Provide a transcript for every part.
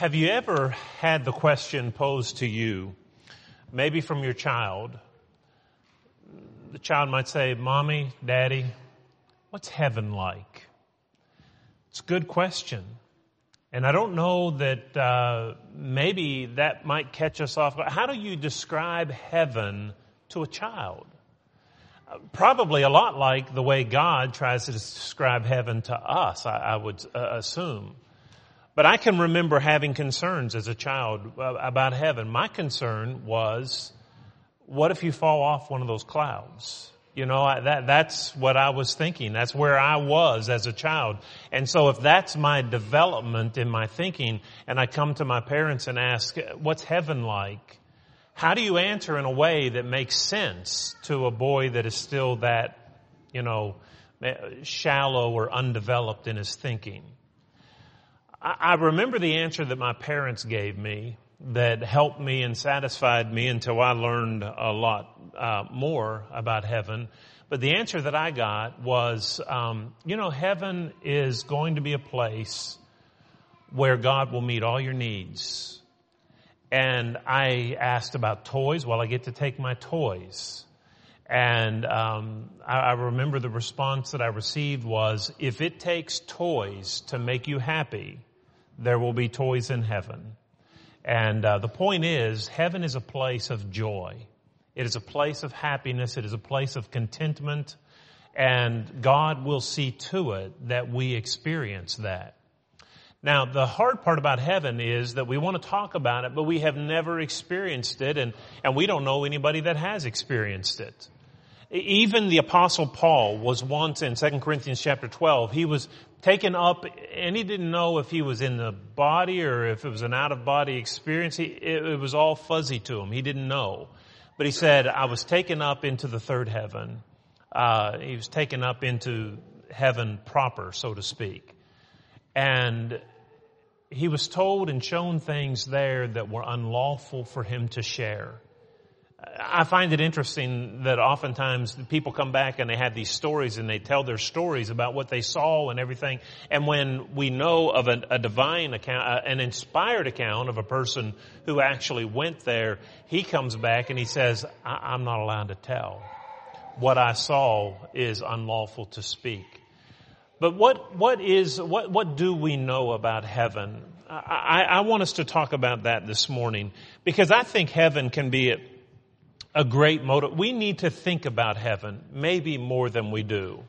Have you ever had the question posed to you, maybe from your child? The child might say, Mommy, Daddy, what's heaven like? It's a good question. And I don't know that uh, maybe that might catch us off. How do you describe heaven to a child? Uh, probably a lot like the way God tries to describe heaven to us, I, I would uh, assume. But I can remember having concerns as a child uh, about heaven. My concern was, what if you fall off one of those clouds? You know, that, that's what I was thinking. That's where I was as a child. And so if that's my development in my thinking, and I come to my parents and ask, what's heaven like? How do you answer in a way that makes sense to a boy that is still that, you know, shallow or undeveloped in his thinking? I remember the answer that my parents gave me that helped me and satisfied me until I learned a lot uh, more about heaven. But the answer that I got was, um, you know, heaven is going to be a place where God will meet all your needs. And I asked about toys. Well, I get to take my toys. And um, I, I remember the response that I received was, if it takes toys to make you happy, there will be toys in heaven. And uh, the point is, heaven is a place of joy. It is a place of happiness. It is a place of contentment. And God will see to it that we experience that. Now, the hard part about heaven is that we want to talk about it, but we have never experienced it, and, and we don't know anybody that has experienced it. Even the apostle Paul was once in 2 Corinthians chapter 12, he was taken up and he didn't know if he was in the body or if it was an out of body experience. He, it, it was all fuzzy to him. He didn't know. But he said, I was taken up into the third heaven. Uh, he was taken up into heaven proper, so to speak. And he was told and shown things there that were unlawful for him to share. I find it interesting that oftentimes people come back and they have these stories and they tell their stories about what they saw and everything. And when we know of a, a divine account, uh, an inspired account of a person who actually went there, he comes back and he says, I- I'm not allowed to tell. What I saw is unlawful to speak. But what, what is, what, what do we know about heaven? I, I, want us to talk about that this morning because I think heaven can be a great motive. We need to think about heaven maybe more than we do.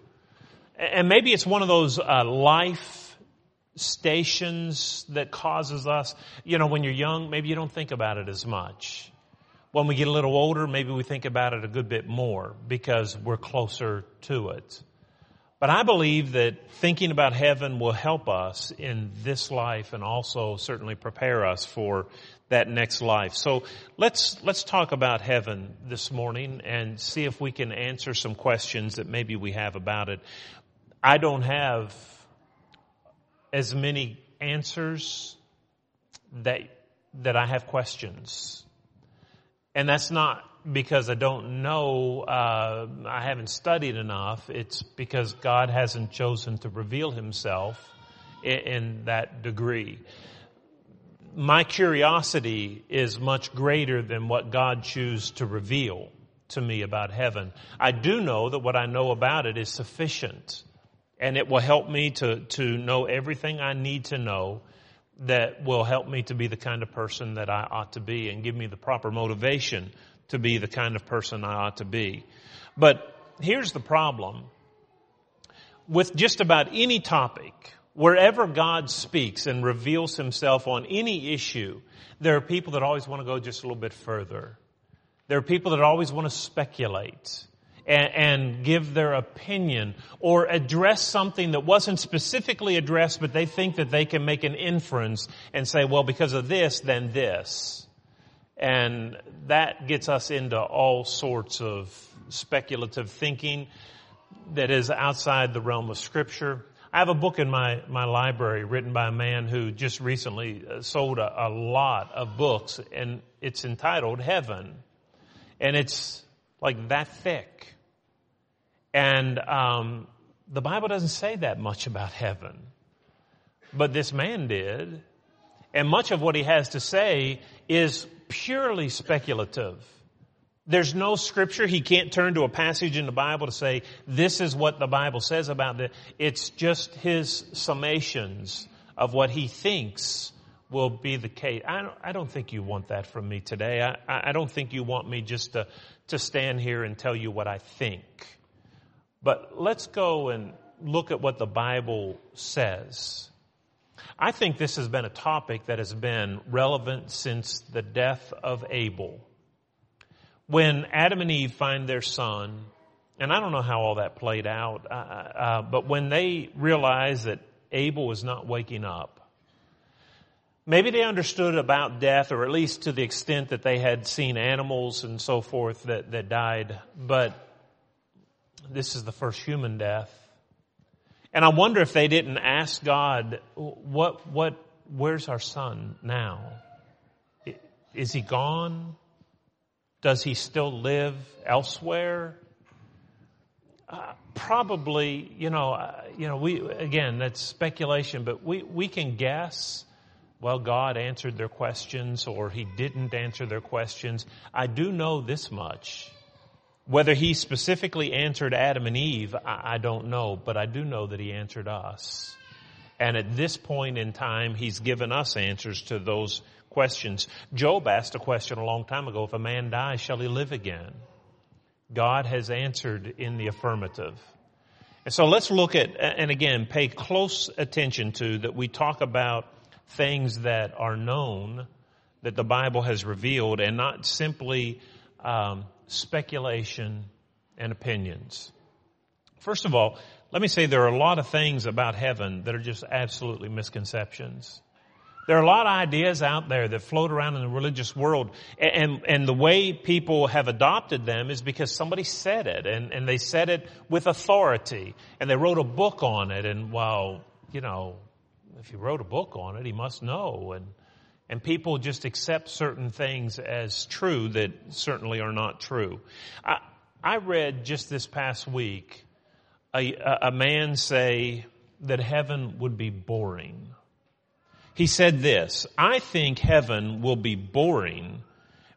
And maybe it's one of those uh, life stations that causes us, you know, when you're young, maybe you don't think about it as much. When we get a little older, maybe we think about it a good bit more because we're closer to it. But I believe that thinking about heaven will help us in this life and also certainly prepare us for that next life. So let's, let's talk about heaven this morning and see if we can answer some questions that maybe we have about it. I don't have as many answers that, that I have questions. And that's not because I don't know, uh, I haven't studied enough. It's because God hasn't chosen to reveal himself in, in that degree my curiosity is much greater than what God chooses to reveal to me about heaven. I do know that what I know about it is sufficient and it will help me to, to know everything I need to know that will help me to be the kind of person that I ought to be and give me the proper motivation to be the kind of person I ought to be. But here's the problem. With just about any topic, Wherever God speaks and reveals himself on any issue, there are people that always want to go just a little bit further. There are people that always want to speculate and, and, give their opinion or address something that wasn't specifically addressed, but they think that they can make an inference and say, well, because of this, then this. And that gets us into all sorts of speculative thinking that is outside the realm of scripture. I have a book in my, my library written by a man who just recently uh, sold a, a lot of books and it's entitled Heaven. And it's like that thick. And, um, the Bible doesn't say that much about heaven. But this man did. And much of what he has to say is purely speculative. There's no scripture. He can't turn to a passage in the Bible to say, this is what the Bible says about it. It's just his summations of what he thinks will be the case. I don't, I don't think you want that from me today. I, I don't think you want me just to, to stand here and tell you what I think. But let's go and look at what the Bible says. I think this has been a topic that has been relevant since the death of Abel. When Adam and Eve find their son, and I don't know how all that played out, uh, uh, but when they realize that Abel was not waking up, maybe they understood about death, or at least to the extent that they had seen animals and so forth that, that died, but this is the first human death. And I wonder if they didn't ask God, what, what, where's our son now? Is he gone? Does he still live elsewhere? Uh, probably, you know, uh, you know, we, again, that's speculation, but we, we can guess, well, God answered their questions or he didn't answer their questions. I do know this much whether he specifically answered Adam and Eve, I, I don't know, but I do know that he answered us. And at this point in time, he's given us answers to those questions. Job asked a question a long time ago, if a man dies, shall he live again? God has answered in the affirmative. And so let's look at, and again, pay close attention to that we talk about things that are known, that the Bible has revealed, and not simply um, speculation, and opinions. First of all, let me say there are a lot of things about heaven that are just absolutely misconceptions. There are a lot of ideas out there that float around in the religious world, and, and the way people have adopted them is because somebody said it, and, and they said it with authority, and they wrote a book on it, and well, you know, if he wrote a book on it, he must know, and and people just accept certain things as true that certainly are not true. I, I read just this past week a, a man say that heaven would be boring. He said this, I think heaven will be boring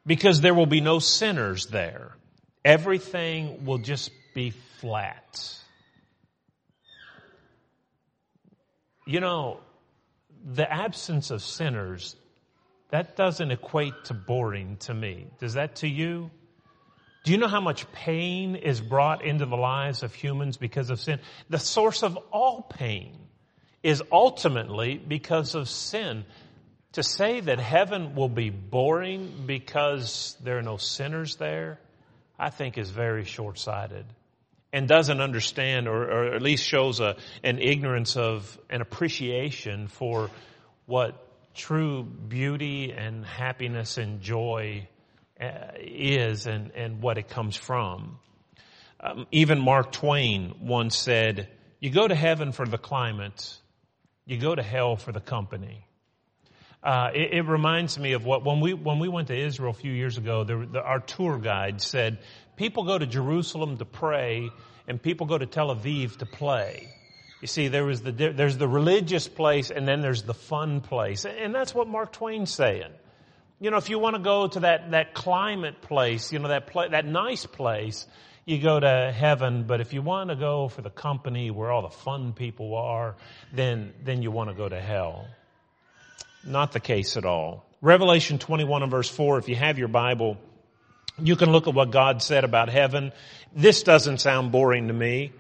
because there will be no sinners there. Everything will just be flat. You know, the absence of sinners that doesn't equate to boring to me. Does that to you? Do you know how much pain is brought into the lives of humans because of sin? The source of all pain is ultimately because of sin. To say that heaven will be boring because there are no sinners there, I think is very short-sighted and doesn't understand or, or at least shows a, an ignorance of an appreciation for what true beauty and happiness and joy uh, is and, and what it comes from. Um, even Mark Twain once said, you go to heaven for the climate, you go to hell for the company. Uh, it, it, reminds me of what when we when we went to Israel a few years ago. There, the, our tour guide said people go to Jerusalem to pray, and people go to Tel Aviv to play. You see, there was the, there's the religious place and then there's the fun place. And that's what Mark Twain's saying. You know, if you want to go to that, that climate place, you know, that that nice place, you go to heaven. But if you want to go for the company where all the fun people are, then, then you want to go to hell. Not the case at all. Revelation 21 and verse 4, if you have your Bible, you can look at what God said about heaven. This doesn't sound boring to me.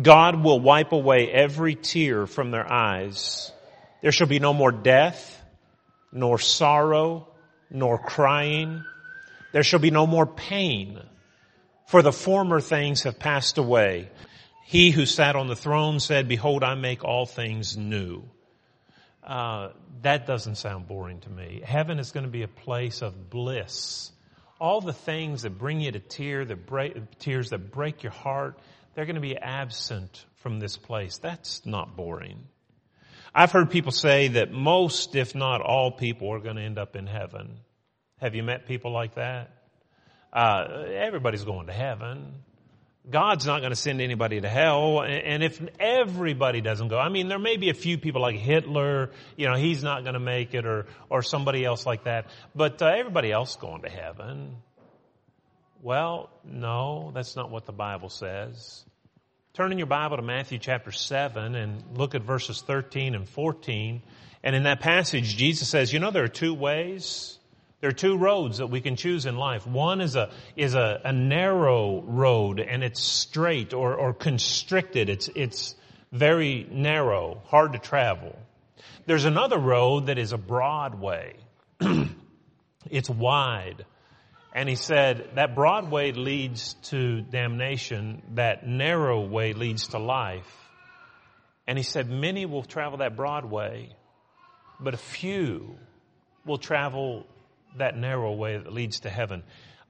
God will wipe away every tear from their eyes. There shall be no more death, nor sorrow, nor crying. There shall be no more pain, for the former things have passed away. He who sat on the throne said, behold, I make all things new. Uh, that doesn't sound boring to me. Heaven is going to be a place of bliss. All the things that bring you to tear, that break, tears that break your heart, they're going to be absent from this place. That's not boring. I've heard people say that most, if not all people are going to end up in heaven. Have you met people like that? Uh, everybody's going to heaven. God's not going to send anybody to hell. And if everybody doesn't go, I mean, there may be a few people like Hitler, you know, he's not going to make it or, or somebody else like that. But uh, everybody else going to heaven. Well, no, that's not what the Bible says. Turn in your Bible to Matthew chapter 7 and look at verses 13 and 14. And in that passage, Jesus says, you know, there are two ways there are two roads that we can choose in life. One is a, is a, a narrow road and it's straight or, or constricted. It's, it's very narrow, hard to travel. There's another road that is a broad way. it's wide. And he said that broad way leads to damnation. That narrow way leads to life. And he said many will travel that broad way, but a few will travel that narrow way that leads to heaven.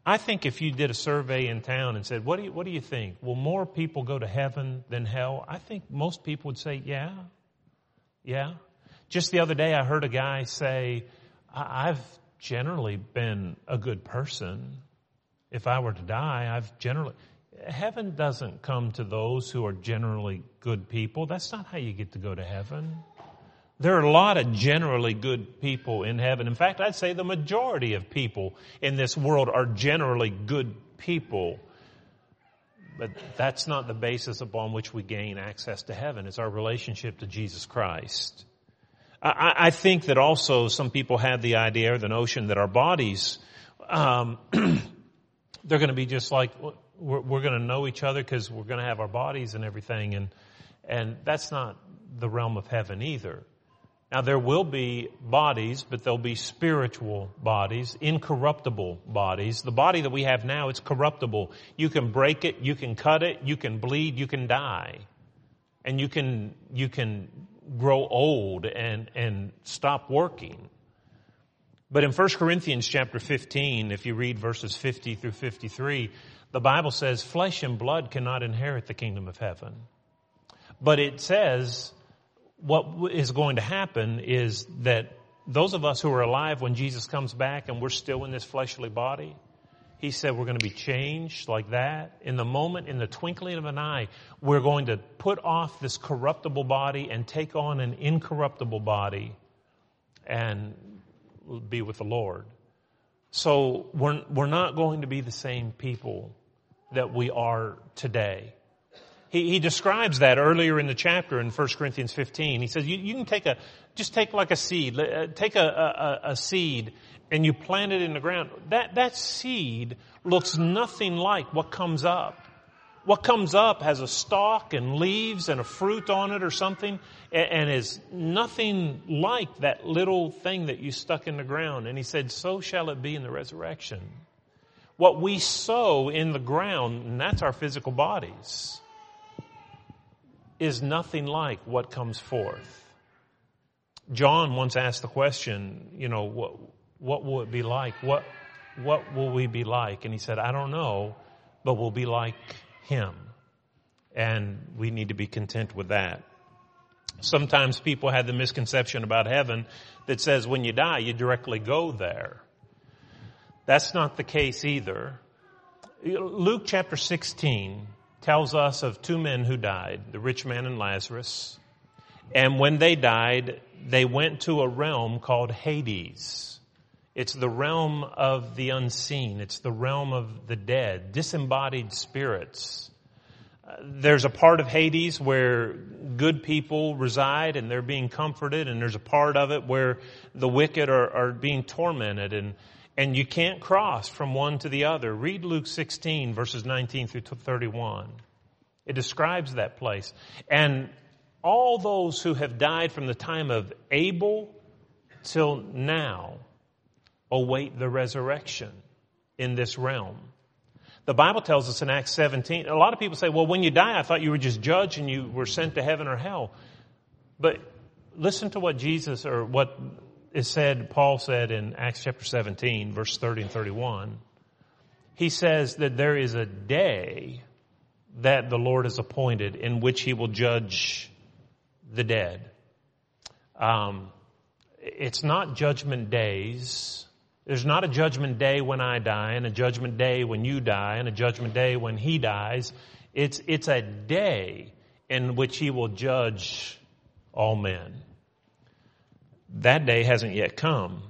I think if you did a survey in town and said, what do you, what do you think? Will more people go to heaven than hell? I think most people would say, yeah. Yeah. Just the other day I heard a guy say, I've generally been a good person. If I were to die, I've generally, heaven doesn't come to those who are generally good people. That's not how you get to go to heaven. There are a lot of generally good people in heaven. In fact, I'd say the majority of people in this world are generally good people. But that's not the basis upon which we gain access to heaven. It's our relationship to Jesus Christ. I, I think that also some people have the idea or the notion that our bodies, um, they're going to be just like we're, we're going to know each other because we're going to have our bodies and everything, and and that's not the realm of heaven either. Now there will be bodies, but there'll be spiritual bodies, incorruptible bodies. The body that we have now, it's corruptible. You can break it, you can cut it, you can bleed, you can die. And you can, you can grow old and, and stop working. But in 1 Corinthians chapter 15, if you read verses 50 through 53, the Bible says flesh and blood cannot inherit the kingdom of heaven. But it says what is going to happen is that those of us who are alive when Jesus comes back and we're still in this fleshly body, he said we're going to be changed like that. In the moment, in the twinkling of an eye, we're going to put off this corruptible body and take on an incorruptible body and be with the Lord. So we're, we're not going to be the same people that we are today. He, he describes that earlier in the chapter in 1 Corinthians 15. He says, you, you can take a, just take like a seed, uh, take a, a, a seed and you plant it in the ground. That, that seed looks nothing like what comes up. What comes up has a stalk and leaves and a fruit on it or something and, and is nothing like that little thing that you stuck in the ground. And he said, so shall it be in the resurrection. What we sow in the ground, and that's our physical bodies is nothing like what comes forth. John once asked the question, you know, what, what will it be like? What, what will we be like? And he said, I don't know, but we'll be like him. And we need to be content with that. Sometimes people have the misconception about heaven that says when you die, you directly go there. That's not the case either. Luke chapter 16 tells us of two men who died, the rich man and Lazarus. And when they died, they went to a realm called Hades. It's the realm of the unseen. It's the realm of the dead, disembodied spirits. Uh, there's a part of Hades where good people reside and they're being comforted, and there's a part of it where the wicked are, are being tormented and and you can't cross from one to the other. Read Luke 16 verses 19 through 31. It describes that place. And all those who have died from the time of Abel till now await the resurrection in this realm. The Bible tells us in Acts 17, a lot of people say, well, when you die, I thought you were just judged and you were sent to heaven or hell. But listen to what Jesus or what is said, Paul said in Acts chapter 17, verse 30 and 31. He says that there is a day that the Lord has appointed in which he will judge the dead. Um, it's not judgment days. There's not a judgment day when I die and a judgment day when you die and a judgment day when he dies. It's, it's a day in which he will judge all men. That day hasn't yet come.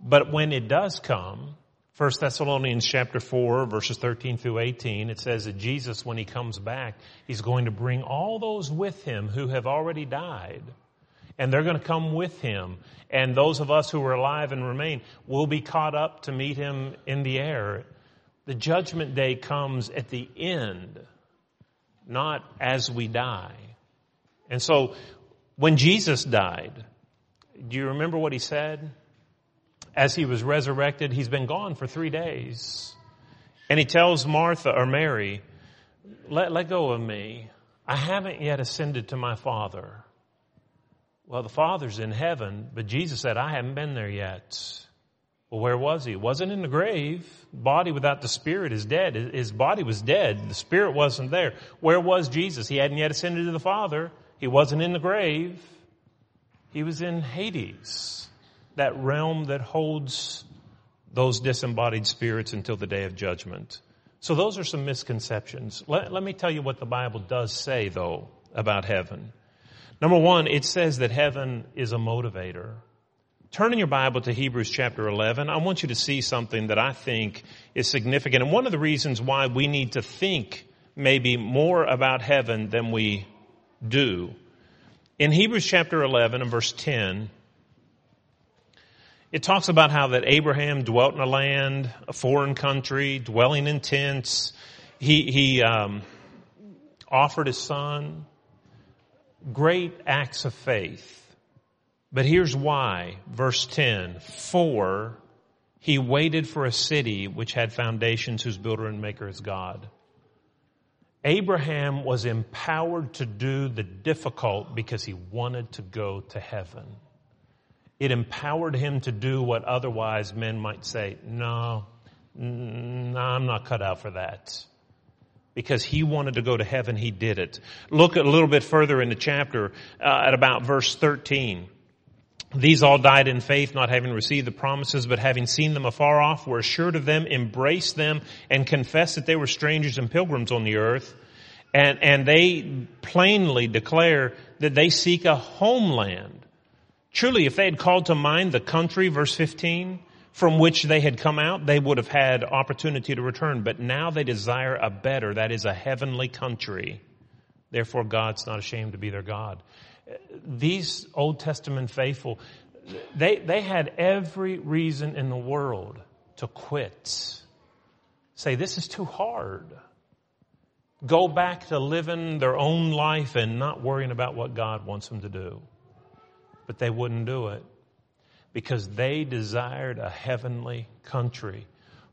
But when it does come, 1 Thessalonians chapter 4 verses 13 through 18, it says that Jesus, when he comes back, he's going to bring all those with him who have already died. And they're going to come with him. And those of us who are alive and remain will be caught up to meet him in the air. The judgment day comes at the end, not as we die. And so, when Jesus died, do you remember what he said? As he was resurrected, he's been gone for three days. And he tells Martha or Mary, let, let go of me. I haven't yet ascended to my Father. Well, the Father's in heaven, but Jesus said, I haven't been there yet. Well, where was he? Wasn't in the grave. Body without the spirit is dead. His body was dead. The spirit wasn't there. Where was Jesus? He hadn't yet ascended to the Father. He wasn't in the grave. He was in Hades, that realm that holds those disembodied spirits until the day of judgment. So those are some misconceptions. Let, let me tell you what the Bible does say though about heaven. Number one, it says that heaven is a motivator. Turn in your Bible to Hebrews chapter 11. I want you to see something that I think is significant. And one of the reasons why we need to think maybe more about heaven than we do in Hebrews chapter 11 and verse 10, it talks about how that Abraham dwelt in a land, a foreign country, dwelling in tents. He, he um, offered his son. Great acts of faith. But here's why. Verse 10. For he waited for a city which had foundations whose builder and maker is God. Abraham was empowered to do the difficult because he wanted to go to heaven. It empowered him to do what otherwise men might say, no, no, I'm not cut out for that. Because he wanted to go to heaven, he did it. Look a little bit further in the chapter uh, at about verse 13. These all died in faith, not having received the promises, but having seen them afar off, were assured of them, embraced them, and confessed that they were strangers and pilgrims on the earth. And, and they plainly declare that they seek a homeland. Truly, if they had called to mind the country, verse 15, from which they had come out, they would have had opportunity to return. But now they desire a better, that is a heavenly country. Therefore, God's not ashamed to be their God these Old Testament faithful, they, they had every reason in the world to quit. Say, this is too hard. Go back to living their own life and not worrying about what God wants them to do. But they wouldn't do it because they desired a heavenly country.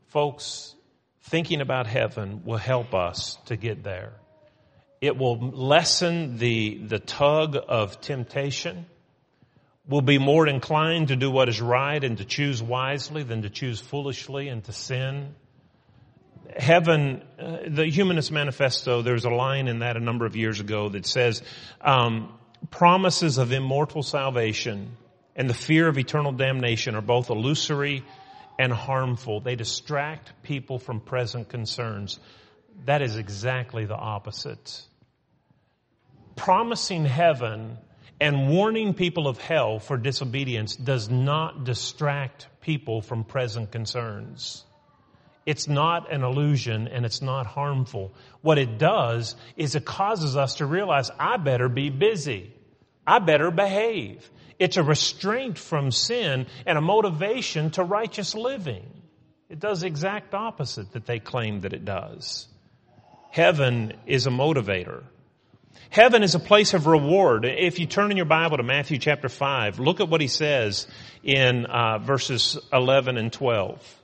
Folks, thinking about heaven will help us to get there. It will lessen the, the tug of temptation. We'll be more inclined to do what is right and to choose wisely than to choose foolishly and to sin. Heaven, uh, the Humanist Manifesto, there's a line in that a number of years ago that says, um, promises of immortal salvation and the fear of eternal damnation are both illusory and harmful. They distract people from present concerns. That is exactly the opposite promising heaven and warning people of hell for disobedience does not distract people from present concerns. It's not an illusion and it's not harmful. What it does is it causes us to realize I better be busy. I better behave. It's a restraint from sin and a motivation to righteous living. It does the exact opposite that they claim that it does. Heaven is a motivator. Heaven is a place of reward. If you turn in your Bible to Matthew chapter 5, look at what he says in uh, verses 11 and 12.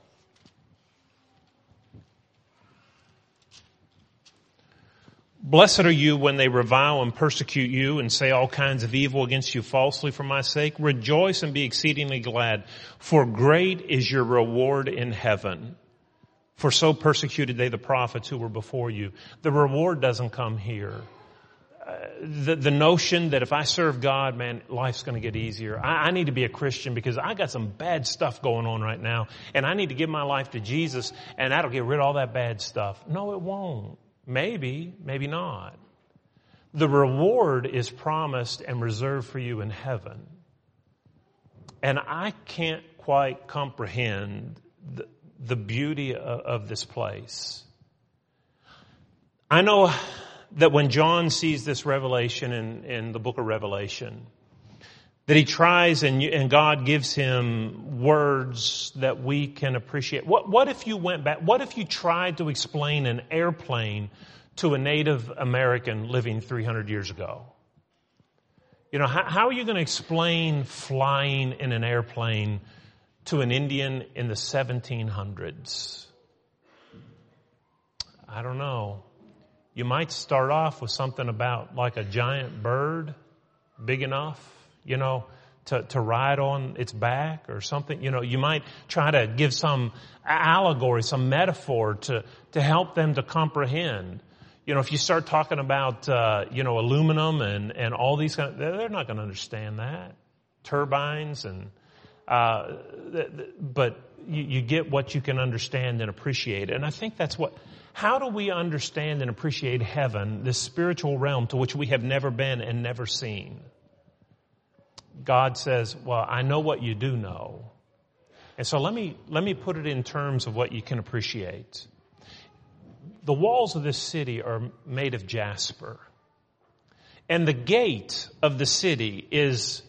Blessed are you when they revile and persecute you and say all kinds of evil against you falsely for my sake. Rejoice and be exceedingly glad, for great is your reward in heaven. For so persecuted they the prophets who were before you. The reward doesn't come here the, the notion that if I serve God, man, life's going to get easier. I, I need to be a Christian because I got some bad stuff going on right now, and I need to give my life to Jesus, and that'll get rid of all that bad stuff. No, it won't. Maybe, maybe not. The reward is promised and reserved for you in heaven. And I can't quite comprehend the, the beauty of, of this place. I know that when John sees this revelation in, in the book of Revelation, that he tries and, and God gives him words that we can appreciate. What, what if you went back? What if you tried to explain an airplane to a Native American living 300 years ago? You know, how, how are you going to explain flying in an airplane to an Indian in the 1700s? I don't know. You might start off with something about like a giant bird, big enough, you know, to, to ride on its back or something. You know, you might try to give some allegory, some metaphor to, to help them to comprehend. You know, if you start talking about, uh, you know, aluminum and, and all these kind of, they're not going to understand that. Turbines and, uh, but you, you get what you can understand and appreciate. And I think that's what, how do we understand and appreciate heaven, this spiritual realm to which we have never been and never seen? God says, well, I know what you do know. And so let me, let me put it in terms of what you can appreciate. The walls of this city are made of jasper. And the gate of the city is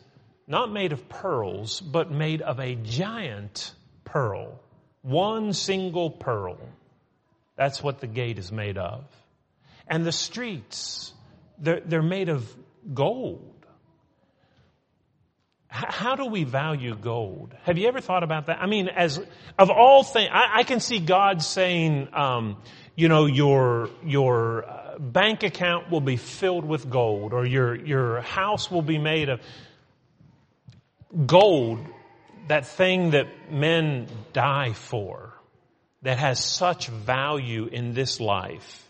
not made of pearls, but made of a giant pearl. One single pearl. That's what the gate is made of. And the streets, they're, they're made of gold how do we value gold? Have you ever thought about that? I mean, as of all things, I, I can see God saying, um, you know, your your uh, bank account will be filled with gold, or your your house will be made of gold. That thing that men die for, that has such value in this life,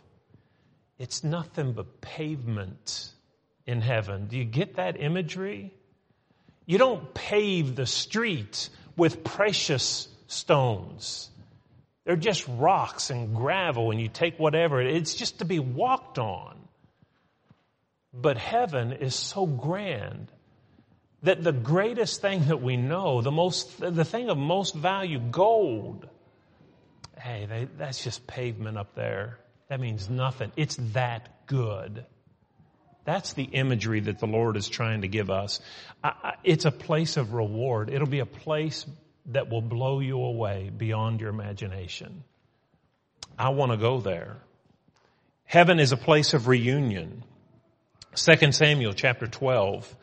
it's nothing but pavement in heaven. Do you get that imagery? You don't pave the street with precious stones. They're just rocks and gravel and you take whatever. It's just to be walked on. But heaven is so grand that the greatest thing that we know, the most, the thing of most value, gold, hey, they, that's just pavement up there. That means nothing. It's that good. That's the imagery that the Lord is trying to give us. It's a place of reward. It'll be a place that will blow you away beyond your imagination. I want to go there. Heaven is a place of reunion. 2 Samuel chapter 12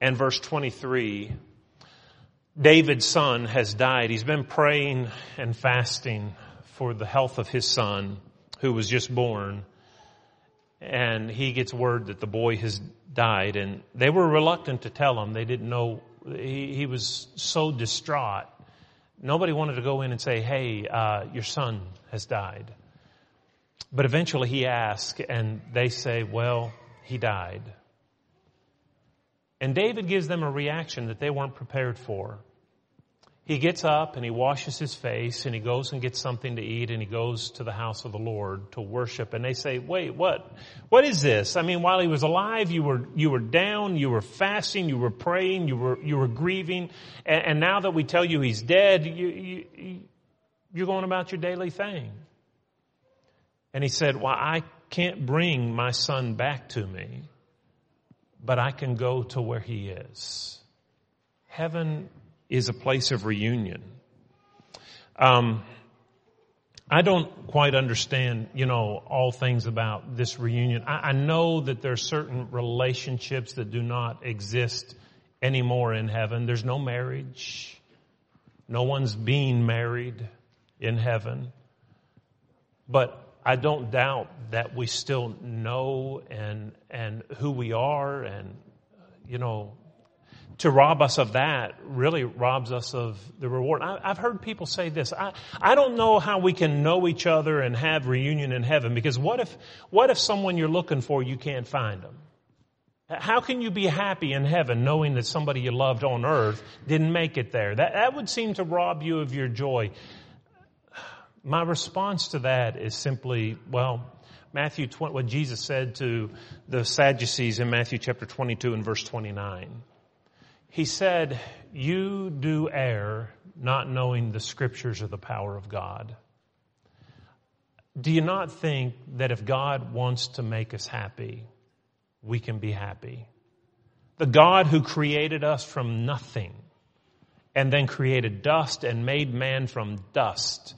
and verse 23. David's son has died. He's been praying and fasting for the health of his son who was just born and he gets word that the boy has died and they were reluctant to tell him. They didn't know. He, he was so distraught. Nobody wanted to go in and say, hey, uh, your son has died. But eventually he asked and they say, well, he died. And David gives them a reaction that they weren't prepared for he gets up and he washes his face and he goes and gets something to eat and he goes to the house of the Lord to worship. And they say, wait, what, what is this? I mean, while he was alive, you were, you were down, you were fasting, you were praying, you were, you were grieving. And, and now that we tell you he's dead, you, you, you're going about your daily thing. And he said, well, I can't bring my son back to me, but I can go to where he is. Heaven is a place of reunion. Um, I don't quite understand, you know, all things about this reunion. I, I, know that there are certain relationships that do not exist anymore in heaven. There's no marriage. No one's being married in heaven. But I don't doubt that we still know and, and who we are and, you know, to rob us of that really robs us of the reward. I, have heard people say this. I, I don't know how we can know each other and have reunion in heaven because what if, what if someone you're looking for, you can't find them? How can you be happy in heaven knowing that somebody you loved on earth didn't make it there? That, that would seem to rob you of your joy. My response to that is simply, well, Matthew, what Jesus said to the Sadducees in Matthew chapter 22 and verse 29. He said, you do err not knowing the scriptures or the power of God. Do you not think that if God wants to make us happy, we can be happy? The God who created us from nothing and then created dust and made man from dust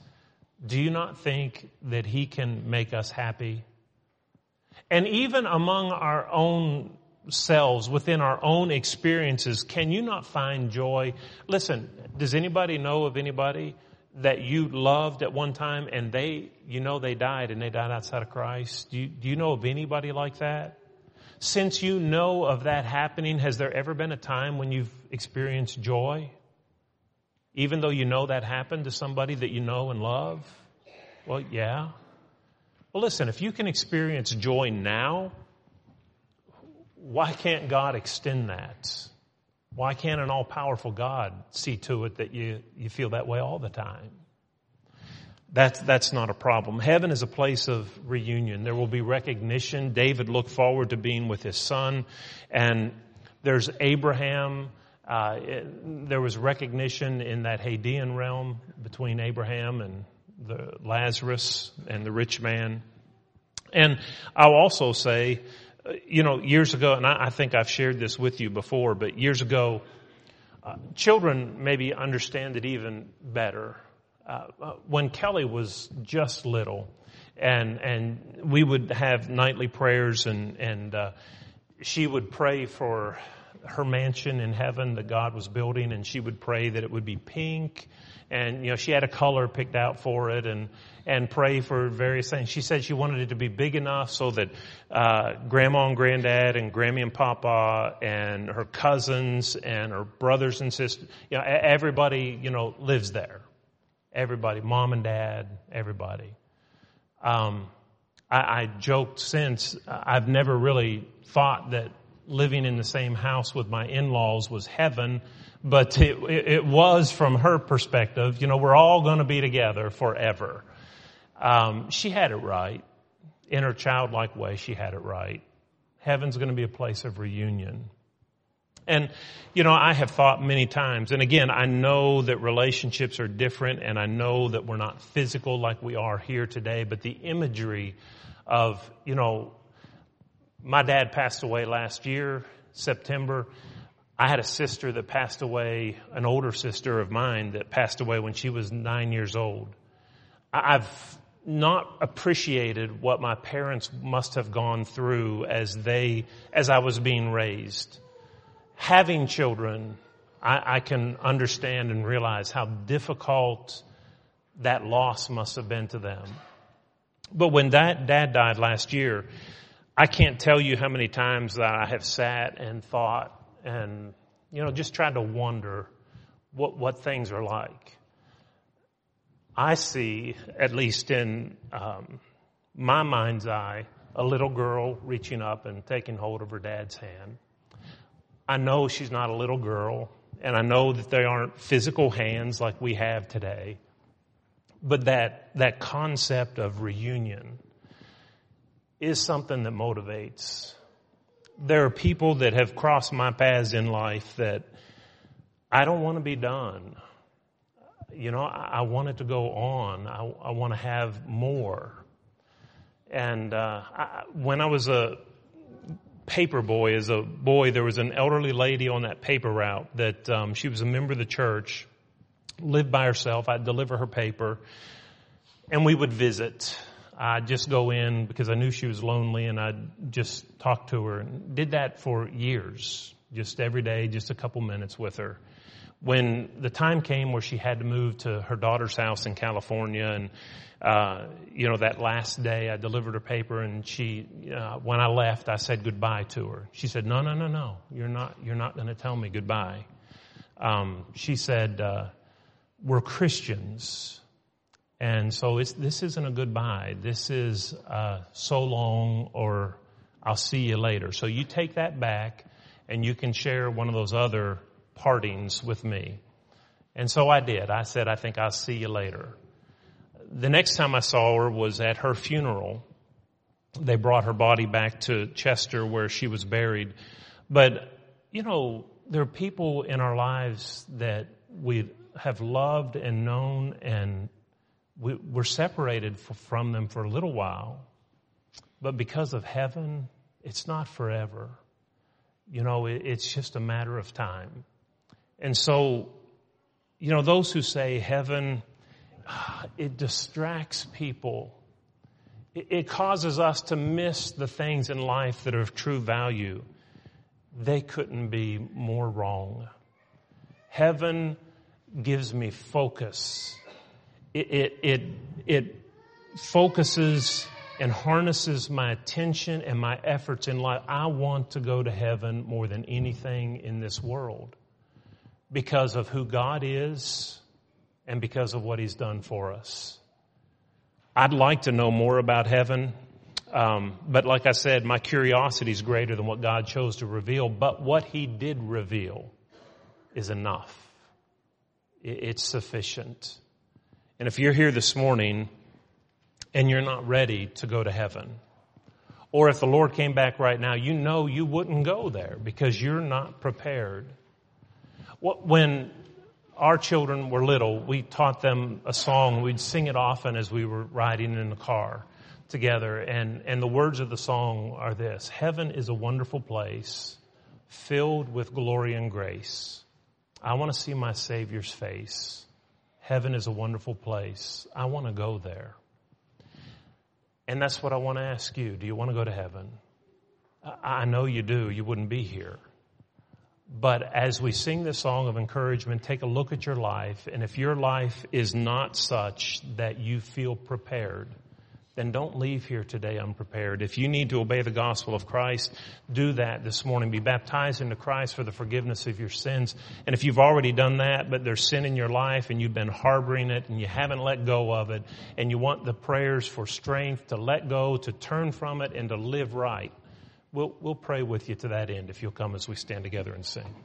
do you not think that He can make us happy? And even among our own selves, within our own experiences, can you not find joy? Listen, does anybody know of anybody that you loved at one time and they, you know, they died and they died outside of Christ? Do you, do you know of anybody like that? Since you know of that happening, has there ever been a time when you've experienced joy? Even though you know that happened to somebody that you know and love? Well, yeah. Well, listen, if you can experience joy now, why can't God extend that? Why can't an all powerful God see to it that you, you feel that way all the time? That's, that's not a problem. Heaven is a place of reunion. There will be recognition. David looked forward to being with his son. And there's Abraham uh, it, there was recognition in that Hadean realm between Abraham and the Lazarus and the rich man. And I'll also say, you know, years ago, and I, I think I've shared this with you before, but years ago, uh, children maybe understand it even better. Uh, uh when Kelly was just little, and and we would have nightly prayers, and and uh, she would pray for her mansion in heaven that God was building, and she would pray that it would be pink, and you know she had a color picked out for it, and and pray for various things. She said she wanted it to be big enough so that uh, grandma and granddad and Grammy and Papa and her cousins and her brothers and sisters, you know, everybody you know lives there. Everybody, mom and dad, everybody. Um, I, I joked since I've never really thought that living in the same house with my in-laws was heaven, but it, it was from her perspective, you know, we're all going to be together forever. Um, she had it right. In her childlike way, she had it right. Heaven's going to be a place of reunion. And, you know, I have thought many times, and again, I know that relationships are different and I know that we're not physical like we are here today, but the imagery of, you know, my dad passed away last year, September. I had a sister that passed away, an older sister of mine that passed away when she was nine years old. I've not appreciated what my parents must have gone through as they, as I was being raised. Having children, I, I can understand and realize how difficult that loss must have been to them. But when dad, dad died last year, I can't tell you how many times that I have sat and thought and, you know, just tried to wonder what, what things are like. I see, at least in um, my mind's eye, a little girl reaching up and taking hold of her dad's hand. I know she's not a little girl, and I know that they aren't physical hands like we have today, but that, that concept of reunion is something that motivates. There are people that have crossed my paths in life that I don't want to be done. You know, I, I want it to go on. I, I want to have more. And uh, I, when I was a paper boy, as a boy, there was an elderly lady on that paper route that um, she was a member of the church, lived by herself. I'd deliver her paper, and we would visit. I'd just go in because I knew she was lonely and I'd just talk to her and did that for years, just every day, just a couple minutes with her. When the time came where she had to move to her daughter's house in California and, uh, you know, that last day I delivered her paper and she, uh, when I left, I said goodbye to her. She said, no, no, no, no, you're not, you're not going to tell me goodbye. Um, she said, uh, we're Christians and so this isn't a goodbye. This is uh, so long or I'll see you later. So you take that back and you can share one of those other partings with me. And so I did. I said, I think I'll see you later. The next time I saw her was at her funeral. they brought her body back to Chester where she was buried. But, you know, there are people in our lives that we have loved and known and we, are separated from them for a little while. But because of heaven, it's not forever. You know, it's just a matter of time. And so, you know, those who say heaven, ah, it distracts people. It causes us to miss the things in life that are of true value. They couldn't be more wrong. Heaven gives me focus. It, it, it, it focuses and harnesses my attention and my efforts in life. I want to go to heaven more than anything in this world because of who God is and because of what He's done for us. I'd like to know more about heaven, um, but like I said, my curiosity is greater than what God chose to reveal. But what He did reveal is enough. It's sufficient. And if you're here this morning and you're not ready to go to heaven. Or if the Lord came back right now, you know you wouldn't go there because you're not prepared. When our children were little, we taught them a song. We'd sing it often as we were riding in the car together. And, and the words of the song are this Heaven is a wonderful place filled with glory and grace. I want to see my Savior's face. Heaven is a wonderful place. I want to go there. And that's what I want to ask you. Do you want to go to heaven? I know you do. You wouldn't be here. But as we sing this song of encouragement, take a look at your life. And if your life is not such that you feel prepared, then don't leave here today unprepared. If you need to obey the gospel of Christ, do that this morning. Be baptized into Christ for the forgiveness of your sins. And if you've already done that, but there's sin in your life and you've been harboring it and you haven't let go of it and you want the prayers for strength to let go, to turn from it and to live right, we'll, we'll pray with you to that end if you'll come as we stand together and sing.